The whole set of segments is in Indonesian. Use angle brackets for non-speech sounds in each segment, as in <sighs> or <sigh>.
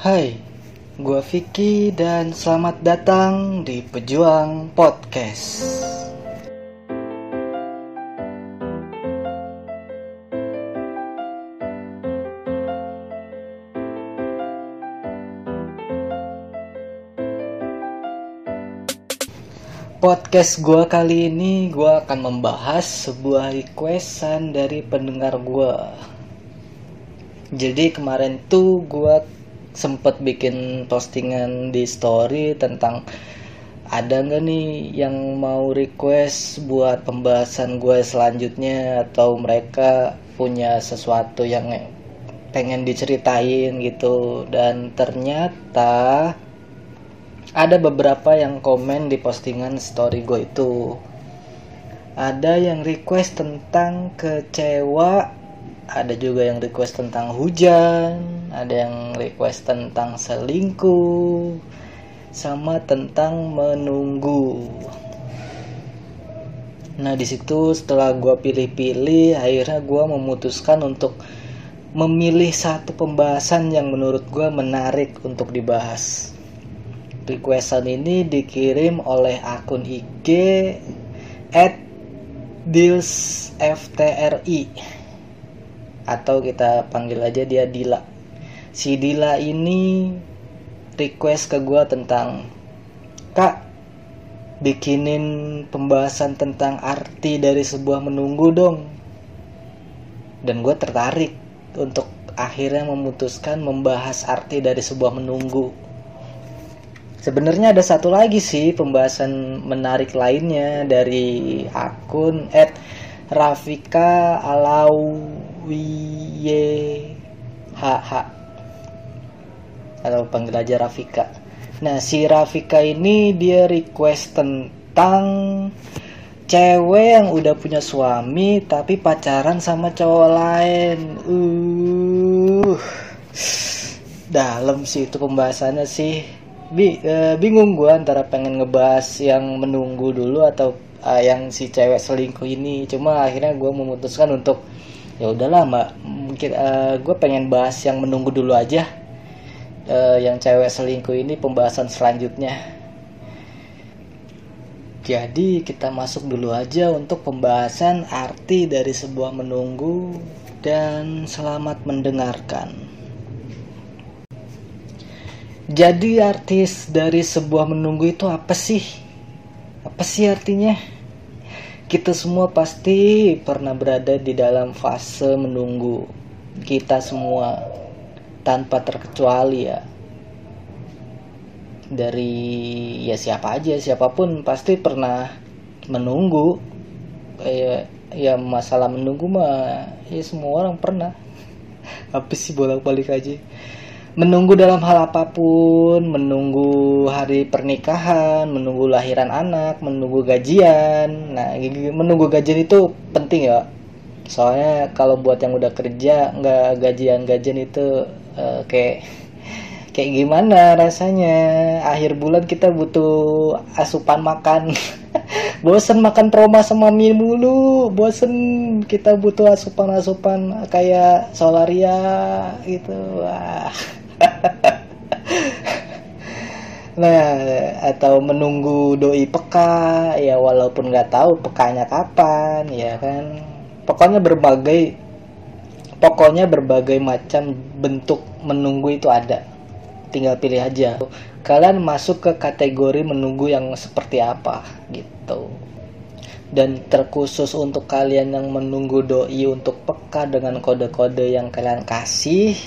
Hai, gua Vicky dan selamat datang di Pejuang Podcast. Podcast gua kali ini gua akan membahas sebuah requestan dari pendengar gua. Jadi kemarin tuh gua sempet bikin postingan di story tentang ada nggak nih yang mau request buat pembahasan gue selanjutnya atau mereka punya sesuatu yang pengen diceritain gitu. Dan ternyata ada beberapa yang komen di postingan story gue itu. Ada yang request tentang kecewa ada juga yang request tentang hujan ada yang request tentang selingkuh sama tentang menunggu. Nah di situ setelah gue pilih-pilih akhirnya gue memutuskan untuk memilih satu pembahasan yang menurut gue menarik untuk dibahas. Requestan ini dikirim oleh akun IG at DilsFTRI atau kita panggil aja dia Dila. Si Dila ini request ke gue tentang Kak bikinin pembahasan tentang arti dari sebuah menunggu dong. Dan gue tertarik untuk akhirnya memutuskan membahas arti dari sebuah menunggu. Sebenarnya ada satu lagi sih pembahasan menarik lainnya dari akun at Rafika Alawiye HH atau panggil aja Rafika. Nah si Rafika ini dia request tentang cewek yang udah punya suami tapi pacaran sama cowok lain. Uh, dalam sih itu pembahasannya sih. Bi, e, bingung gue antara pengen ngebahas yang menunggu dulu atau e, yang si cewek selingkuh ini. Cuma akhirnya gue memutuskan untuk ya udahlah mbak. Mungkin e, gue pengen bahas yang menunggu dulu aja e, yang cewek selingkuh ini pembahasan selanjutnya jadi kita masuk dulu aja untuk pembahasan arti dari sebuah menunggu dan selamat mendengarkan. Jadi artis dari sebuah menunggu itu apa sih? Apa sih artinya? Kita semua pasti pernah berada di dalam fase menunggu. Kita semua tanpa terkecuali ya. Dari ya siapa aja, siapa pun pasti pernah menunggu. Ya, ya masalah menunggu mah ya semua orang pernah. <laughs> Apa sih bolak-balik aja menunggu dalam hal apa pun, menunggu hari pernikahan, menunggu lahiran anak, menunggu gajian. Nah, menunggu gajian itu penting ya. Soalnya kalau buat yang udah kerja nggak gajian-gajian itu uh, kayak kayak gimana rasanya? Akhir bulan kita butuh asupan makan. <laughs> Bosen makan proma sama mie mulu. Bosen kita butuh asupan-asupan kayak solaria gitu. Wah. <laughs> Nah atau menunggu doi peka. Ya walaupun nggak tahu pekanya kapan ya kan? Pokoknya berbagai pokoknya berbagai macam bentuk menunggu itu ada. Tinggal pilih aja. Kalian masuk ke kategori menunggu yang seperti apa gitu. Dan terkhusus untuk kalian yang menunggu doi untuk peka dengan kode-kode yang kalian kasih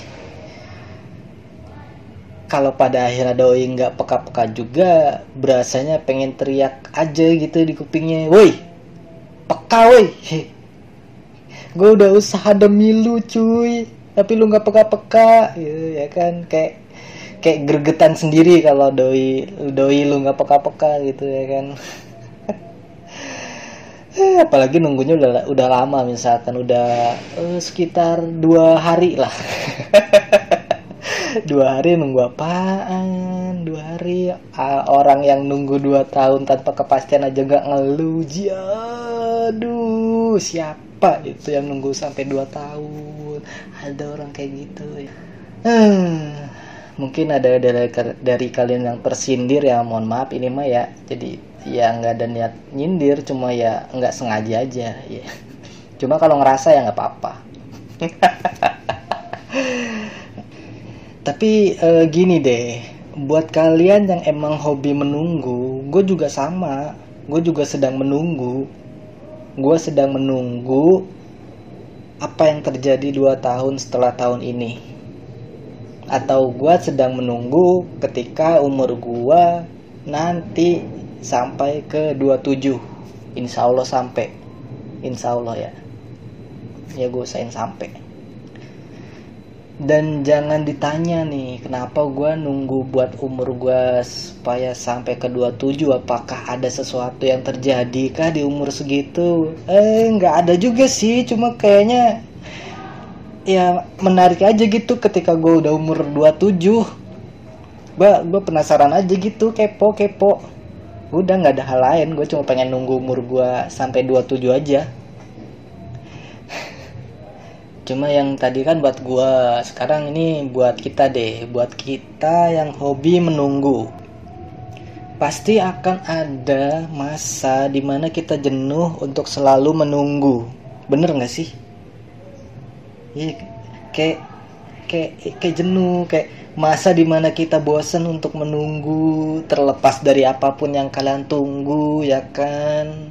kalau pada akhirnya doi nggak peka-peka juga berasanya pengen teriak aja gitu di kupingnya. Woi peka woi gue udah usaha demi lu cuy. Tapi lu nggak peka-peka gitu ya kan? Kayak kayak gregetan sendiri kalau doi doi lu nggak peka-peka gitu ya kan? <laughs> Apalagi nunggunya udah udah lama misalkan udah uh, sekitar dua hari lah. <laughs> Dua hari nunggu apaan? Dua hari orang yang nunggu dua tahun tanpa kepastian aja nggak ngeluh. Aduh siapa itu yang nunggu sampai dua tahun. Ada orang kayak gitu ya. Hmm, mungkin ada dari, dari kalian yang tersindir ya. Mohon maaf ini mah ya jadi ya nggak ada niat nyindir cuma ya nggak sengaja aja ya. Cuma kalau ngerasa ya nggak apa-apa. <laughs> Tapi e, gini deh buat kalian yang emang hobi menunggu gue juga sama. Gue juga sedang menunggu gue sedang menunggu apa yang terjadi dua tahun setelah tahun ini. Atau gue sedang menunggu ketika umur gue nanti sampai ke 27 insya Allah sampai. Insya Allah ya. Ya gue sayang sampai dan jangan ditanya nih kenapa gue nunggu buat umur gue supaya sampai ke 27 apakah ada sesuatu yang terjadi kah di umur segitu? Eh nggak ada juga sih cuma kayaknya ya menarik aja gitu ketika gue udah umur 27 gue gue penasaran aja gitu kepo kepo. Udah nggak ada hal lain gue cuma pengen nunggu umur gue sampai 27 aja cuma yang tadi kan buat gue sekarang ini buat kita deh buat kita yang hobi menunggu. Pasti akan ada masa di mana kita jenuh untuk selalu menunggu. Bener nggak sih? Iya, kayak kayak kayak jenuh kayak masa di mana kita bosan untuk menunggu terlepas dari apa pun yang kalian tunggu ya kan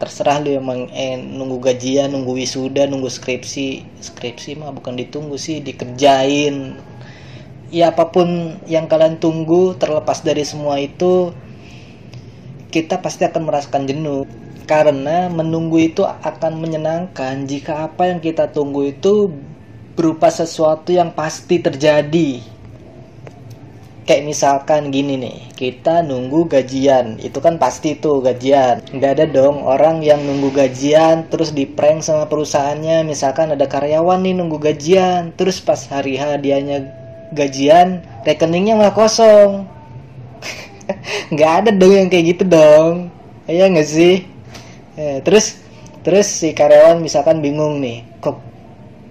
terserah lu emang eh, nunggu gajian nunggu wisuda nunggu skripsi. Skripsi mah bukan ditunggu sih dikerjain. Ya apa pun yang kalian tunggu terlepas dari semua itu kita pasti akan merasakan jenuh. Karena menunggu itu akan menyenangkan. Jika apa yang kita tunggu itu berupa sesuatu yang pasti terjadi. Kayak misalkan gini nih, kita nunggu gajian, itu kan pasti tuh gajian. Nggak ada dong orang yang nunggu gajian terus di prank sama perusahaannya. Misalkan ada karyawan nih nunggu gajian, terus pas hari H dianya gajian, rekeningnya malah kosong. <laughs> nggak ada dong yang kayak gitu dong. Iya nggak sih? eh, terus terus si karyawan misalkan bingung nih kok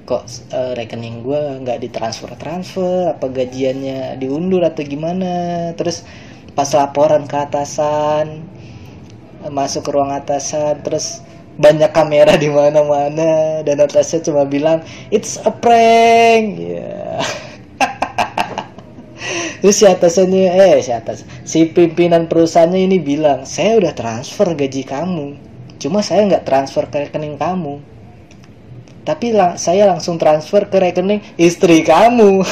kok uh, rekening gue nggak ditransfer transfer apa gajiannya diundur atau gimana terus pas laporan ke atasan masuk ke ruang atasan terus banyak kamera di mana-mana dan atasnya cuma bilang it's a prank ya yeah. <laughs> terus si atasannya eh si atas si pimpinan perusahaannya ini bilang saya udah transfer gaji kamu Cuma saya nggak transfer ke rekening kamu. Tapi lang saya langsung transfer ke rekening istri kamu.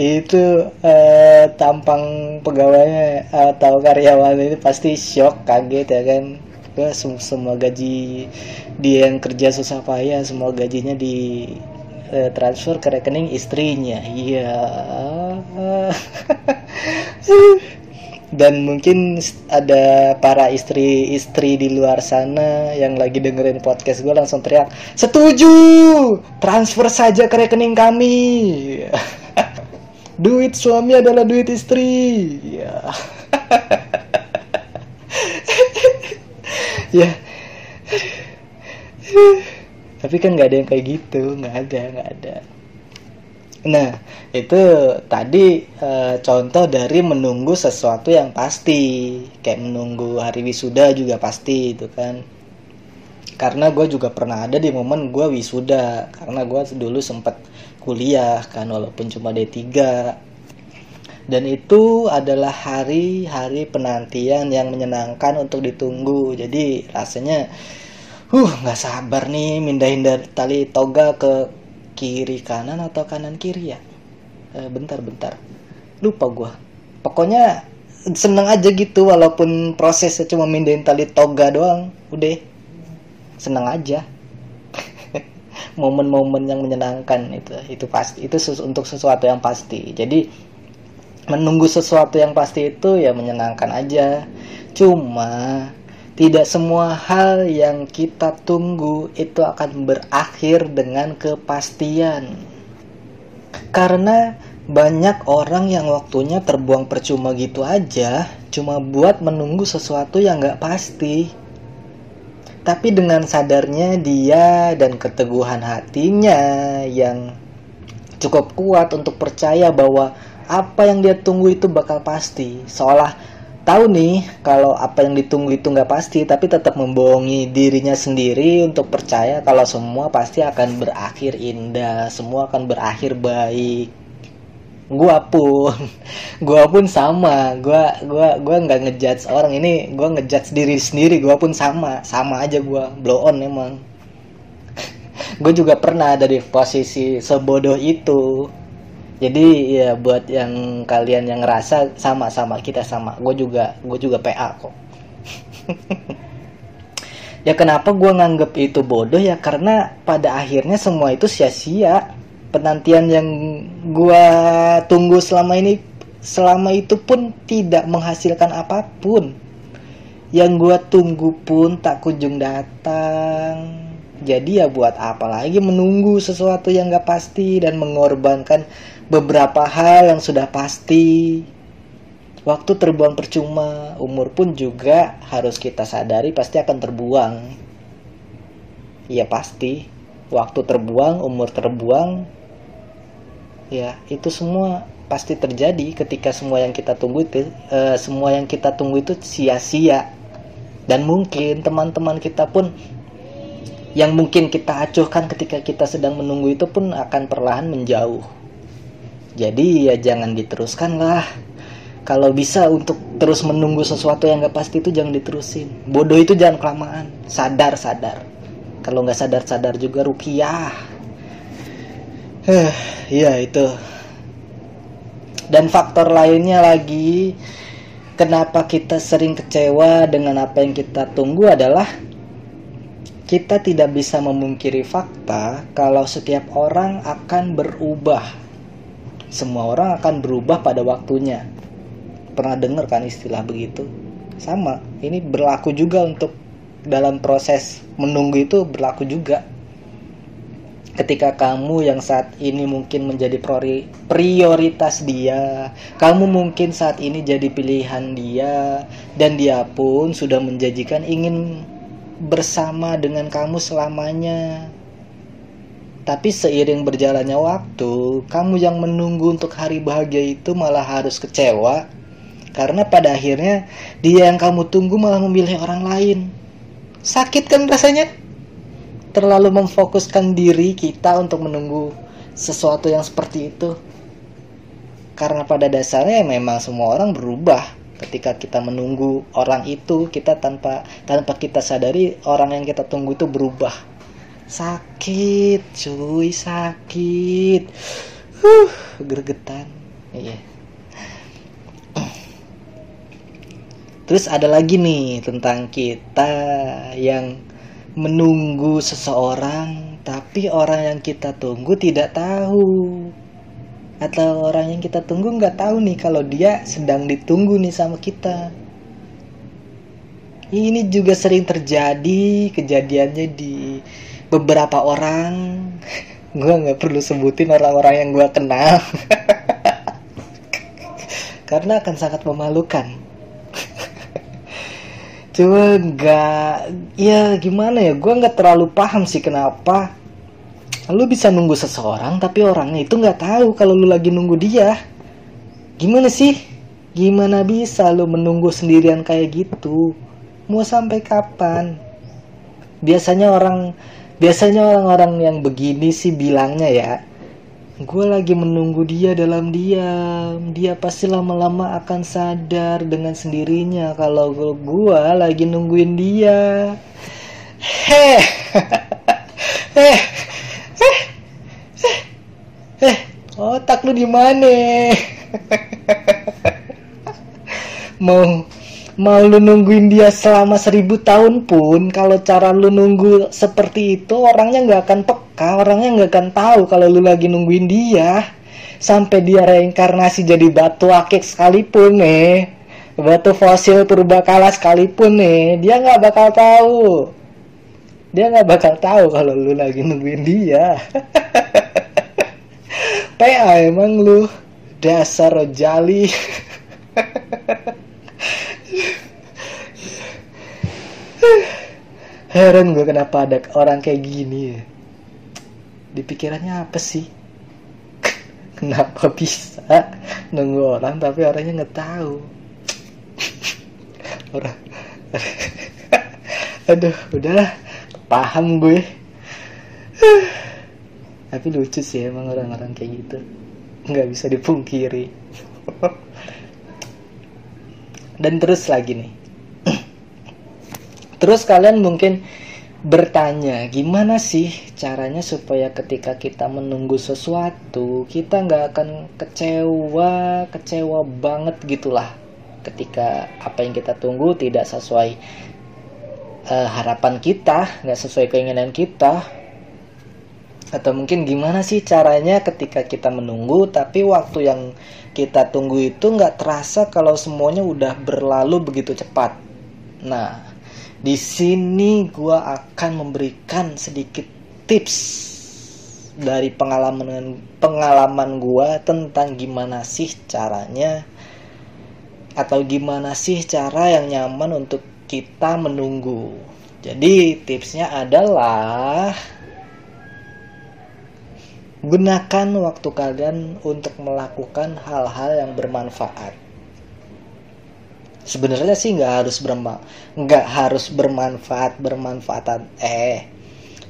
itu uh, tampang pegawainya atau karyawan ini pasti shock kaget ya kan. Semua gaji dia yang kerja susah payah semua gajinya di uh, transfer ke rekening istrinya. Iya <laughs> dan mungkin ada para istri-istri di luar sana yang lagi dengerin podcast gue langsung teriak setuju! Transfer saja ke rekening kami! <laughs> Duit suami adalah duit istri. Ya. <laughs> Ya. Tapi kan nggak ada yang kayak gitu nggak ada nggak ada Nah, itu tadi e, contoh dari menunggu sesuatu yang pasti, kayak menunggu hari wisuda juga pasti itu kan. Karena gue juga pernah ada di momen gue wisuda, karena gue dulu sempat kuliah kan walaupun cuma D3. Dan itu adalah hari-hari penantian yang menyenangkan untuk ditunggu. Jadi rasanya, huh nggak sabar nih mindahin dari tali toga ke kiri kanan atau kanan kiri ya? E, bentar bentar. Lupa gue pokoknya seneng aja gitu walaupun prosesnya cuma mindahin tali toga doang. Udah. Seneng aja. <laughs> Momen-momen yang menyenangkan itu itu pasti itu untuk sesuatu yang pasti. Jadi menunggu sesuatu yang pasti itu ya menyenangkan aja. Cuma tidak semua hal yang kita tunggu itu akan berakhir dengan kepastian. Karena banyak orang yang waktunya terbuang percuma gitu aja, cuma buat menunggu sesuatu yang gak pasti. tapi dengan sadarnya dia dan keteguhan hatinya yang cukup kuat untuk percaya bahwa apa yang dia tunggu itu bakal pasti seolah tahu nih kalau apa yang ditunggu itu nggak pasti tapi tetap membohongi dirinya sendiri untuk percaya kalau semua pasti akan berakhir indah semua akan berakhir baik. Gua pun <laughs> gua pun sama. Gua gua gua nggak ngejudge orang. Ini gua ngejudge diri sendiri gua pun sama. Sama aja gua. Blow on emang. <laughs> Gue juga pernah ada di posisi sebodoh itu jadi ya buat yang kalian yang ngerasa sama-sama kita sama gue juga gue juga PA kok. <laughs> Ya kenapa gue nganggep itu bodoh? Ya karena pada akhirnya semua itu sia-sia. Penantian yang gue tunggu selama ini selama itu pun tidak menghasilkan apa pun. Yang gue tunggu pun tak kunjung datang. Jadi ya buat apa lagi menunggu sesuatu yang gak pasti dan mengorbankan beberapa hal yang sudah pasti. Waktu terbuang percuma, umur pun juga harus kita sadari pasti akan terbuang. Ya pasti, waktu terbuang, umur terbuang. Ya, itu semua pasti terjadi ketika semua yang kita tunggu itu uh, semua yang kita tunggu itu sia-sia. Dan mungkin teman-teman kita pun yang mungkin kita acuhkan ketika kita sedang menunggu itu pun akan perlahan menjauh. Jadi ya jangan diteruskan lah. Kalau bisa untuk terus menunggu sesuatu yang gak pasti itu jangan diterusin. Bodoh itu jangan kelamaan. Sadar sadar. Kalau nggak sadar sadar juga rupiah. Huh, <sighs> ya itu. Dan faktor lainnya lagi, kenapa kita sering kecewa dengan apa yang kita tunggu adalah kita tidak bisa memungkiri fakta kalau setiap orang akan berubah. Semua orang akan berubah pada waktunya. Pernah dengar kan istilah begitu? Sama, ini berlaku juga untuk dalam proses menunggu itu berlaku juga. Ketika kamu yang saat ini mungkin menjadi prioritas dia, kamu mungkin saat ini jadi pilihan dia, dan dia pun sudah menjanjikan ingin bersama dengan kamu selamanya. Tapi seiring berjalannya waktu, kamu yang menunggu untuk hari bahagia itu malah harus kecewa karena pada akhirnya dia yang kamu tunggu malah memilih orang lain. Sakit kan rasanya? Terlalu memfokuskan diri kita untuk menunggu sesuatu yang seperti itu. Karena pada dasarnya memang semua orang berubah ketika kita menunggu orang itu kita tanpa tanpa kita sadari orang yang kita tunggu itu berubah sakit cuy sakit. Huh gregetan. Iya. Terus ada lagi nih tentang kita yang menunggu seseorang tapi orang yang kita tunggu tidak tahu. Atau orang yang kita tunggu nggak tahu nih kalau dia sedang ditunggu nih sama kita. Ini juga sering terjadi kejadiannya di beberapa orang. Gue nggak perlu sebutin orang-orang yang gue kenal. <laughs> Karena akan sangat memalukan. <laughs> Cuma nggak ya gimana ya gue nggak terlalu paham sih kenapa lu bisa nunggu seseorang tapi orangnya itu nggak tahu kalau lu lagi nunggu dia. Gimana sih? Gimana bisa lu menunggu sendirian kayak gitu? Mau sampai kapan? Biasanya orang biasanya orang-orang yang begini sih bilangnya ya gue lagi menunggu dia dalam diam. Dia pasti lama-lama akan sadar dengan sendirinya kalau gue lagi nungguin dia. Heh. <laughs> Heh. Eh otak lu di mana? <laughs> Mau mau lu nungguin dia selama seribu tahun pun kalau cara lu nunggu seperti itu orangnya nggak akan peka orangnya nggak akan tahu kalau lu lagi nungguin dia. Sampai dia reinkarnasi jadi batu akik sekalipun nih batu fosil purbakala sekalipun nih dia nggak bakal tahu. Dia nggak bakal tahu kalau lu lagi nungguin dia. <laughs> PA emang lu. Dasar rojali <laughs> heran gue kenapa ada orang kayak gini. Ya di pikirannya apa sih? <laughs> Kenapa bisa nunggu orang tapi orangnya nggak tahu? <laughs> Orang <laughs> aduh udahlah. Paham gue. <sighs> Tapi lucu sih emang orang-orang kayak gitu. Nggak bisa dipungkiri. Dan terus lagi nih terus kalian mungkin bertanya gimana sih caranya supaya ketika kita menunggu sesuatu kita nggak akan kecewa kecewa banget gitulah ketika apa yang kita tunggu tidak sesuai uh, harapan kita nggak sesuai keinginan kita atau mungkin gimana sih caranya ketika kita menunggu tapi waktu yang kita tunggu itu nggak terasa kalau semuanya udah berlalu begitu cepat. Nah, di sini gue akan memberikan sedikit tips dari pengalaman pengalaman gue tentang gimana sih caranya atau gimana sih cara yang nyaman untuk kita menunggu. Jadi tipsnya adalah gunakan waktu kalian untuk melakukan hal-hal yang bermanfaat sebenarnya sih nggak harus bermanfaat nggak harus bermanfaat bermanfaat eh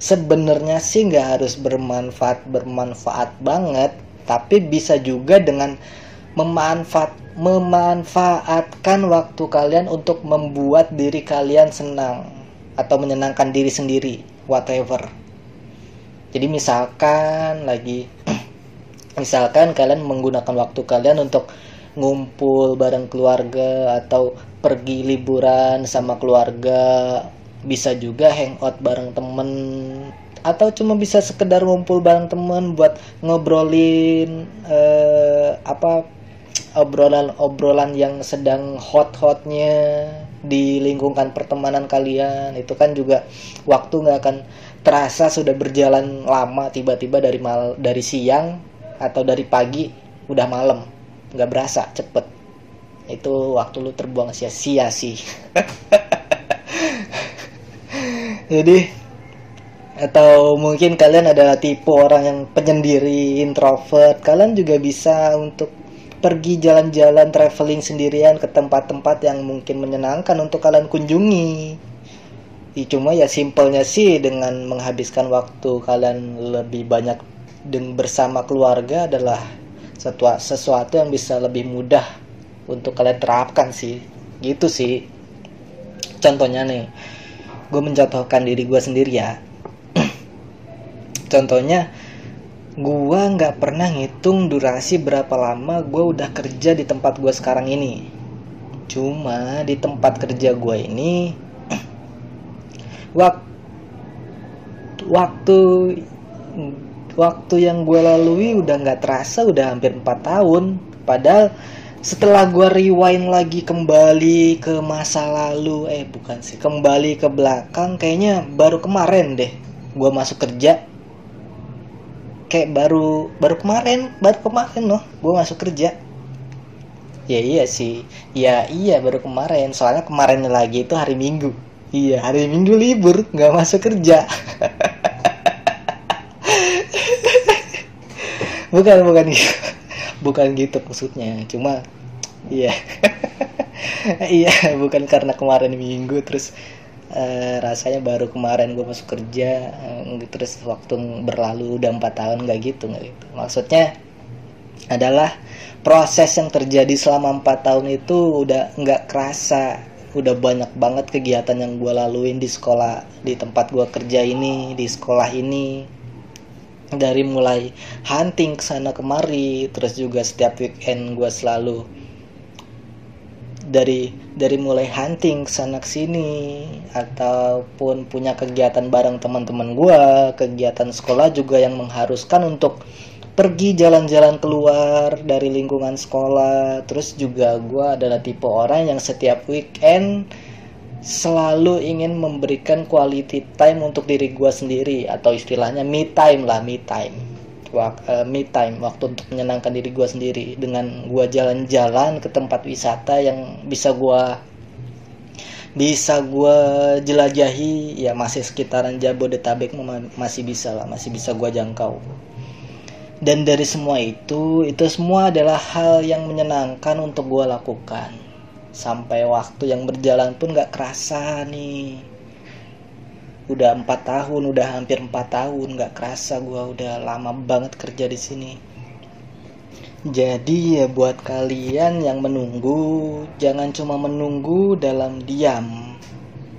sebenarnya sih nggak harus bermanfaat bermanfaat banget tapi bisa juga dengan memanfaat memanfaatkan waktu kalian untuk membuat diri kalian senang atau menyenangkan diri sendiri whatever. Jadi misalkan lagi <clears throat> misalkan kalian menggunakan waktu kalian untuk ngumpul bareng keluarga atau pergi liburan sama keluarga bisa juga hangout bareng temen atau cuma bisa sekedar ngumpul bareng temen buat ngobrolin eh, apa obrolan-obrolan yang sedang hot-hotnya di lingkungan pertemanan kalian. Itu kan juga waktu nggak akan terasa sudah berjalan lama tiba-tiba dari mal dari siang atau dari pagi udah malam nggak berasa cepet. Itu waktu lu terbuang sia-sia sih. <laughs> Jadi atau mungkin kalian adalah tipe orang yang penyendiri introvert kalian juga bisa untuk pergi jalan-jalan traveling sendirian ke tempat-tempat yang mungkin menyenangkan untuk kalian kunjungi. Ya, cuma ya simpelnya sih dengan menghabiskan waktu kalian lebih banyak bersama keluarga adalah sesuatu, yang bisa lebih mudah untuk kalian terapkan sih. Gitu sih. Contohnya nih gue mencontohkan diri gue sendiri ya. <clears throat> Contohnya gue nggak pernah ngitung durasi berapa lama gue udah kerja di tempat gue sekarang ini. Cuma di tempat kerja gue ini <clears throat> waktu waktu waktu yang gue lalui udah nggak terasa udah hampir 4 tahun. Padahal setelah gue rewind lagi kembali ke masa lalu eh bukan sih kembali ke belakang kayaknya baru kemarin deh gue masuk kerja. Kayak baru baru kemarin baru kemarin loh gue masuk kerja. Ya iya sih ya iya baru kemarin soalnya kemarin lagi itu hari minggu. Iya hari Minggu libur nggak masuk kerja. <laughs> bukan bukan gitu. <laughs> bukan gitu maksudnya. Cuma iya. <laughs> Iya bukan karena kemarin minggu terus uh, rasanya baru kemarin gue masuk kerja uh, terus waktu berlalu udah empat tahun nggak gitu nggak gitu. Maksudnya adalah proses yang terjadi selama empat tahun itu udah nggak kerasa. Udah banyak banget kegiatan yang gue laluin di sekolah di tempat gue kerja ini di sekolah ini dari mulai hunting ke sana kemari terus juga setiap weekend gue selalu dari dari mulai hunting ke sana sini ataupun punya kegiatan bareng teman-teman gue kegiatan sekolah juga yang mengharuskan untuk pergi jalan-jalan keluar dari lingkungan sekolah. Terus juga gue adalah tipe orang yang setiap weekend selalu ingin memberikan quality time untuk diri gue sendiri atau istilahnya me time lah me time. Wak, uh, me time waktu untuk menyenangkan diri gue sendiri. Dengan gue jalan-jalan ke tempat wisata yang bisa gue bisa gue jelajahi ya masih sekitaran Jabodetabek masih bisa lah masih bisa gue jangkau. Dan dari semua itu itu semua adalah hal yang menyenangkan untuk gue lakukan sampai waktu yang berjalan pun gak kerasa nih. Udah empat tahun udah hampir empat tahun nggak kerasa gue udah lama banget kerja di sini. Jadi ya buat kalian yang menunggu jangan cuma menunggu dalam diam.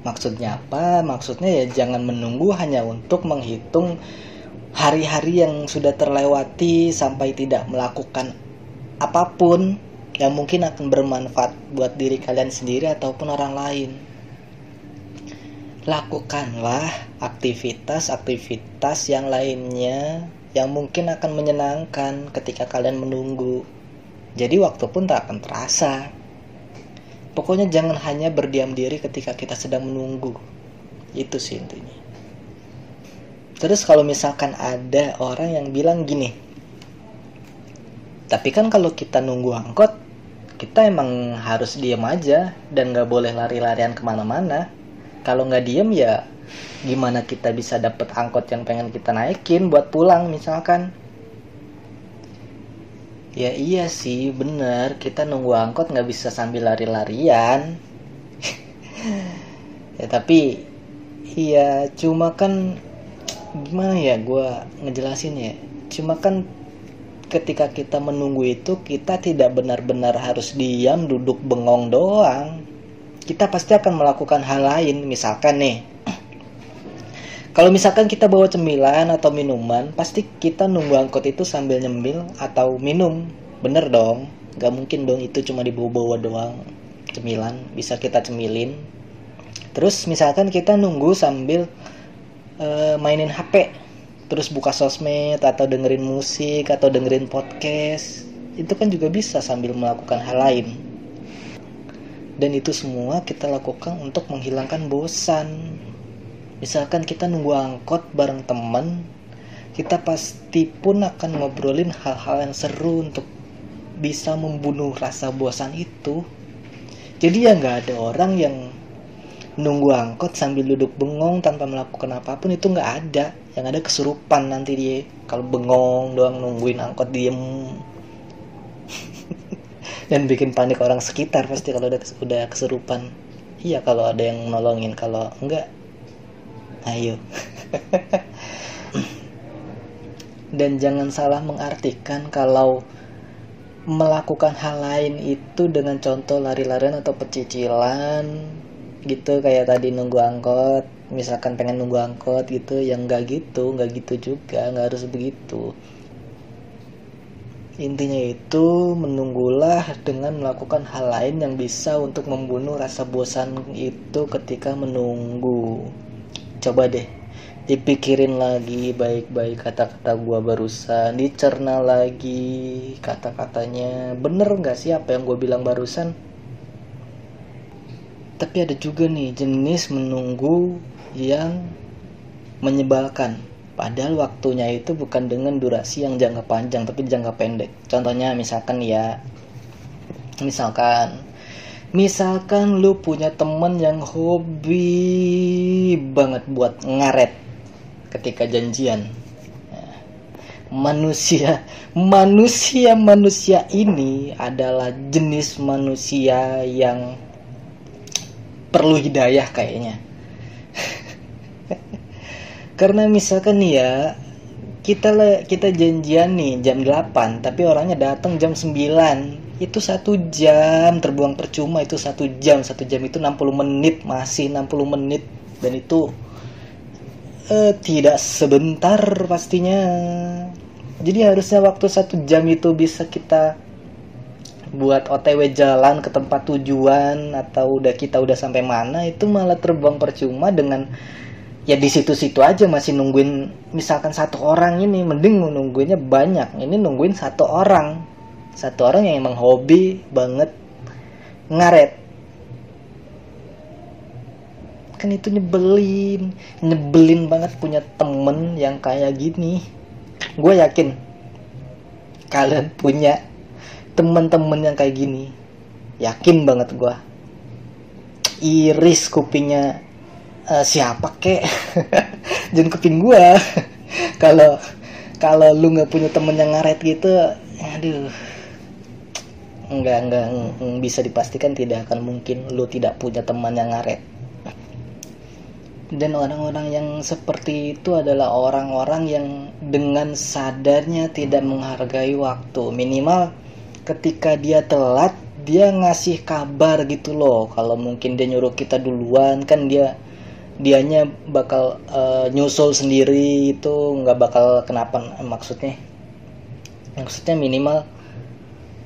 Maksudnya apa? Maksudnya ya jangan menunggu hanya untuk menghitung hari-hari yang sudah terlewati sampai tidak melakukan apa pun yang mungkin akan bermanfaat buat diri kalian sendiri ataupun orang lain lakukanlah aktivitas-aktivitas yang lainnya yang mungkin akan menyenangkan ketika kalian menunggu. Jadi waktu pun tak akan terasa. Pokoknya jangan hanya berdiam diri ketika kita sedang menunggu. Itu sih intinya. Terus kalau misalkan ada orang yang bilang gini, tapi kan kalau kita nunggu angkot, kita emang harus diam aja dan gak boleh lari-larian ke mana-mana. Kalau nggak diem ya gimana kita bisa dapet angkot yang pengen kita naikin buat pulang misalkan? Ya iya sih bener. Kita nunggu angkot nggak bisa sambil lari-larian. <laughs> Ya tapi iya cuma kan gimana ya gue ngejelasin ya? Cuma kan ketika kita menunggu itu kita tidak benar-benar harus diam duduk bengong doang. Kita pasti akan melakukan hal lain misalkan nih. <clears throat> Kalau misalkan kita bawa cemilan atau minuman pasti kita nunggu angkot itu sambil nyemil atau minum. Bener dong gak mungkin dong itu cuma dibawa-bawa doang. Cemilan bisa kita cemilin. Terus misalkan kita nunggu sambil uh, mainin HP terus buka sosmed atau dengerin musik atau dengerin podcast itu kan juga bisa sambil melakukan hal lain. Dan itu semua kita lakukan untuk menghilangkan bosan. Misalkan kita nunggu angkot bareng teman kita pasti pun akan ngobrolin hal-hal yang seru untuk bisa membunuh rasa bosan itu. Jadi ya nggak ada orang yang nunggu angkot sambil duduk bengong tanpa melakukan apa pun itu nggak ada yang ada kesurupan nanti dia. Kalau bengong doang nungguin angkot diem. <laughs> Dan bikin panik orang sekitar pasti kalau udah udah kesurupan. Iya kalau ada yang nolongin. Kalau enggak ayo. <laughs> Dan jangan salah mengartikan kalau melakukan hal lain itu dengan contoh lari-larian atau pecicilan gitu kayak tadi nunggu angkot misalkan pengen nunggu angkot gitu yang enggak gitu enggak gitu juga nggak harus begitu Intinya itu menunggulah dengan melakukan hal lain yang bisa untuk membunuh rasa bosan itu ketika menunggu. Coba deh dipikirin lagi baik-baik kata-kata gua barusan, dicerna lagi kata-katanya. Bener nggak sih apa yang gua bilang barusan? Tapi ada juga nih jenis menunggu yang menyebalkan Padahal waktunya itu bukan dengan durasi yang jangka panjang tapi jangka pendek. Contohnya misalkan ya, misalkan, misalkan lu punya temen yang hobi banget buat ngaret ketika janjian. Manusia, manusia, manusia ini adalah jenis manusia yang perlu hidayah kayaknya karena misalkan nih ya kita kita janjian nih jam 8 tapi orangnya datang jam 9 itu satu jam terbuang percuma itu satu jam. Satu jam itu 60 menit masih 60 menit. Dan itu eh, tidak sebentar pastinya. Jadi harusnya waktu satu jam itu bisa kita buat OTW jalan ke tempat tujuan atau udah kita udah sampai mana itu malah terbuang percuma dengan ya di situ-situ aja masih nungguin misalkan satu orang ini mending nungguinnya banyak. Ini nungguin satu orang. Satu orang yang emang hobi banget ngaret. Kan itu nyebelin. Nyebelin banget punya temen yang kayak gini. Gue yakin kalian punya temen-temen yang kayak gini. Yakin banget gue iris kupingnya uh, siapa kek? <laughs> Jangan kuping gua. <laughs> Kalau kalau lu nggak punya temen yang ngaret gitu aduh. Nggak nggak bisa dipastikan tidak akan mungkin lu tidak punya teman yang ngaret. Dan orang-orang yang seperti itu adalah orang-orang yang dengan sadarnya tidak menghargai waktu. Minimal ketika dia telat dia ngasih kabar gitu loh. Kalau mungkin dia nyuruh kita duluan kan dia dianya bakal uh, nyusul sendiri itu nggak bakal kenapa maksudnya? Maksudnya minimal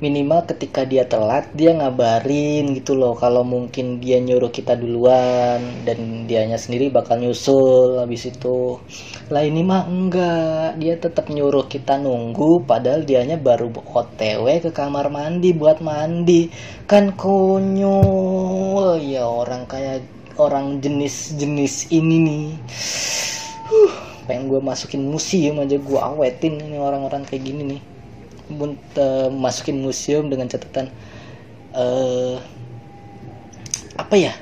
minimal ketika dia telat dia ngabarin gitu loh kalau mungkin dia nyuruh kita duluan dan dianya sendiri bakal nyusul habis itu. Lah ini mah enggak. Dia tetap nyuruh kita nunggu padahal dianya baru otw ke kamar mandi buat mandi. Kan konyol. Ya orang kayak orang jenis-jenis ini nih. Huh, pengen gue masukin museum aja gue awetin ini orang-orang kayak gini nih. Uh, masukin museum dengan catatan uh, apa ya?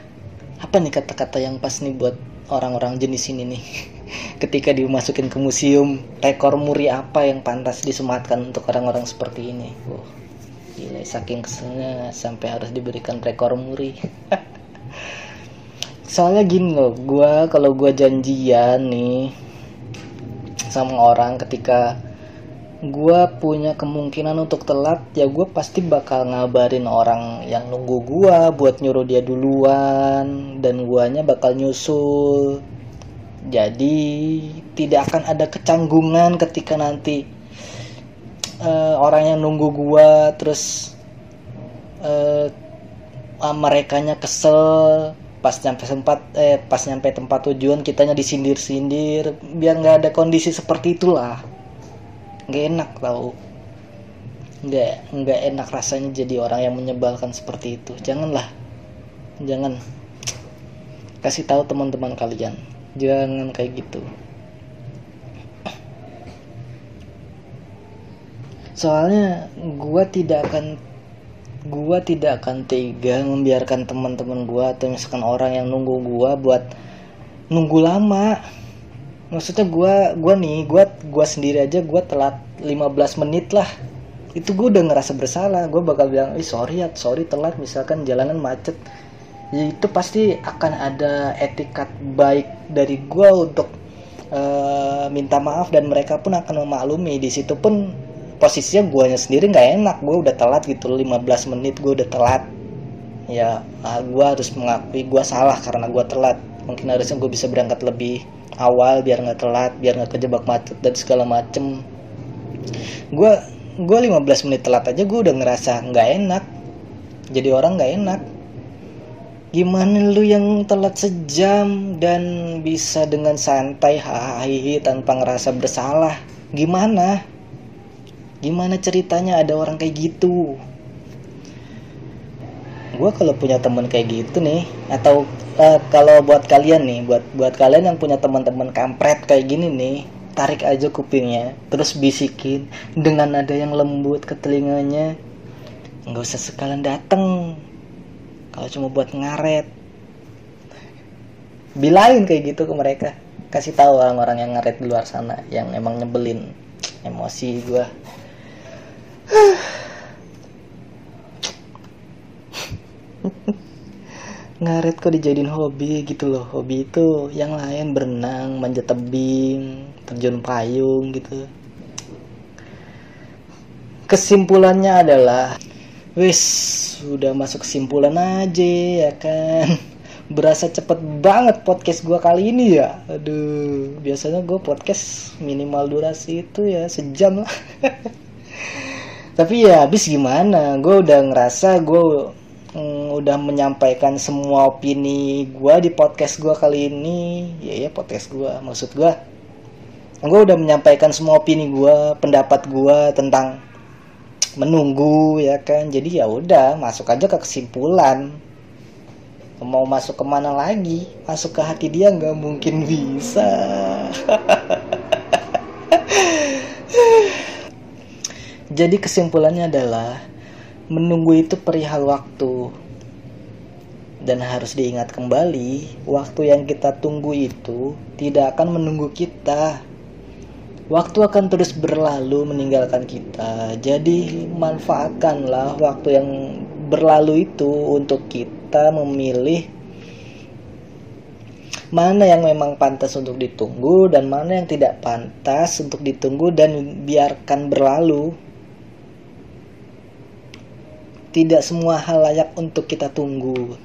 Apa nih kata-kata yang pas nih buat orang-orang jenis ini nih? <laughs> Ketika dimasukin ke museum rekor muri apa yang pantas disematkan untuk orang-orang seperti ini? Wow, gila saking keselnya sampai harus diberikan rekor muri <laughs> soalnya gini loh gue kalau gue janjian nih sama orang ketika gue punya kemungkinan untuk telat ya gue pasti bakal ngabarin orang yang nunggu gue buat nyuruh dia duluan dan guanya bakal nyusul. Jadi tidak akan ada kecanggungan ketika nanti uh, orang yang nunggu gue terus uh, uh, merekanya kesel pas nyampe tempat eh pas nyampe tempat tujuan kitanya disindir-sindir biar nggak ada kondisi seperti itulah. Nggak enak tau. Nggak nggak enak rasanya jadi orang yang menyebalkan seperti itu. Janganlah. Jangan. Kasih tahu teman-teman kalian. Jangan kayak gitu. Soalnya gua tidak akan gua tidak akan tega membiarkan teman-teman gua atau misalkan orang yang nunggu gua buat nunggu lama. Maksudnya gue gua nih gue gua sendiri aja gue telat 15 menit lah. Itu gue udah ngerasa bersalah. Gue bakal bilang eh sorry ya sorry telat misalkan jalanan macet. Ya itu pasti akan ada etikat baik dari gue untuk uh, minta maaf dan mereka pun akan memaklumi. Di situ pun posisinya guanya sendiri nggak enak. Gue udah telat gitu 15 menit gue udah telat. Ya nah, gue harus mengakui gue salah karena gue telat. Mungkin harusnya gue bisa berangkat lebih awal biar nggak telat biar nggak kejebak macet dan segala macem. Gue gue 15 menit telat aja gue udah ngerasa nggak enak. Jadi orang nggak enak. Gimana lu yang telat sejam dan bisa dengan santai hahihi tanpa ngerasa bersalah? Gimana gimana ceritanya ada orang kayak gitu? Gue kalau punya temen kayak gitu nih atau uh, kalau buat kalian nih buat buat kalian yang punya teman-teman kampret kayak gini nih tarik aja kupingnya terus bisikin dengan nada yang lembut ke telinganya. Nggak usah sekalian dateng. Kalau cuma buat ngaret. Bilain kayak gitu ke mereka. Kasih tahu orang-orang yang ngaret di luar sana yang emang nyebelin emosi gue ngaret kok dijadiin hobi gitu loh. Hobi itu yang lain berenang manjat tebing terjun payung gitu. Kesimpulannya adalah wis udah masuk kesimpulan aja ya kan? Berasa cepet banget podcast gue kali ini ya. Aduh biasanya gue podcast minimal durasi itu ya sejam lah <laughs> tapi ya habis gimana? Gue udah ngerasa gue mm, udah menyampaikan semua opini gue di podcast gue kali ini. Ya ya podcast gue maksud gue gue udah menyampaikan semua opini gue pendapat gue tentang menunggu ya kan? Jadi ya udah masuk aja ke kesimpulan. Mau masuk ke mana lagi? Masuk ke hati dia nggak mungkin bisa <laughs> jadi kesimpulannya adalah menunggu itu perihal waktu dan harus diingat kembali, waktu yang kita tunggu itu tidak akan menunggu kita. Waktu akan terus berlalu meninggalkan kita. Jadi, manfaatkanlah waktu yang berlalu itu untuk kita memilih mana yang memang pantas untuk ditunggu dan mana yang tidak pantas untuk ditunggu dan biarkan berlalu. Tidak semua hal layak untuk kita tunggu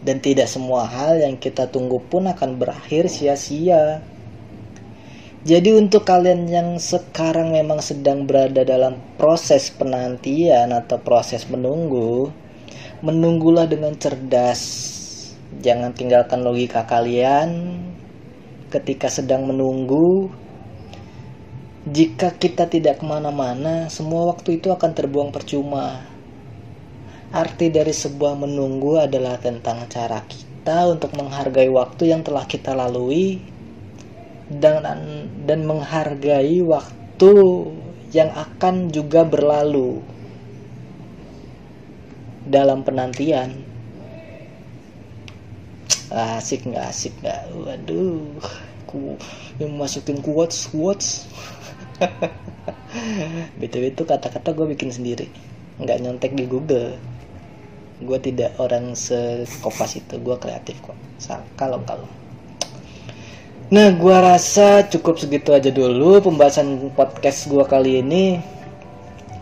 dan tidak semua hal yang kita tunggu pun akan berakhir sia-sia. Jadi untuk kalian yang sekarang memang sedang berada dalam proses penantian atau proses menunggu, menunggulah dengan cerdas Jangan tinggalkan logika kalian ketika sedang menunggu. Jika kita tidak ke mana-mana, semua waktu itu akan terbuang percuma. Arti dari sebuah menunggu adalah tentang cara kita untuk menghargai waktu yang telah kita lalui dan dan menghargai waktu yang akan juga berlalu dalam penantian. Asik nggak asik nggak? Waduh ku yang masukin quotes quotes. <laughs> Btw itu kata-kata gue bikin sendiri nggak nyontek di Google gue tidak orang sekopas itu gue kreatif kok kalau kalau nah gue rasa cukup segitu aja dulu pembahasan podcast gue kali ini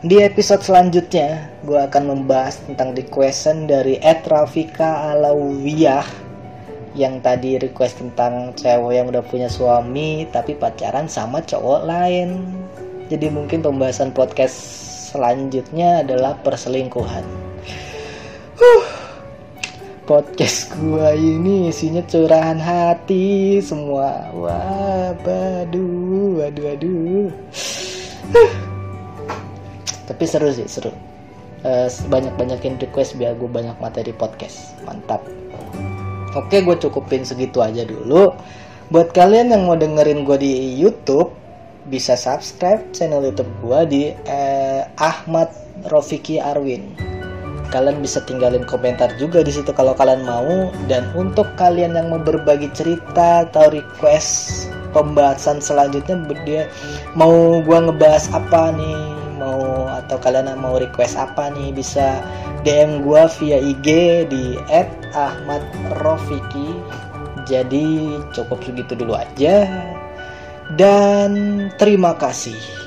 di episode selanjutnya gue akan membahas tentang requestan dari Ed Rafika Alawiyah yang tadi request tentang cewek yang udah punya suami tapi pacaran sama cowok lain. Jadi mungkin pembahasan podcast selanjutnya adalah perselingkuhan. Podcast gua ini isinya curahan hati semua. Wah, waduh, waduh. Huh. Tapi seru sih, seru. Uh, banyak-banyakin request biar gue banyak materi podcast. Mantap. Oke, gue cukupin segitu aja dulu. Buat kalian yang mau dengerin gue di YouTube, bisa subscribe channel YouTube gue di eh, Ahmad Rofiki Arwin. Kalian bisa tinggalin komentar juga di situ kalau kalian mau. Dan untuk kalian yang mau berbagi cerita atau request pembahasan selanjutnya, dia mau gue ngebahas apa nih, mau atau kalian mau request apa nih, bisa DM gue via IG di @ahmadrofiki. Jadi cukup segitu dulu aja. Dan terima kasih.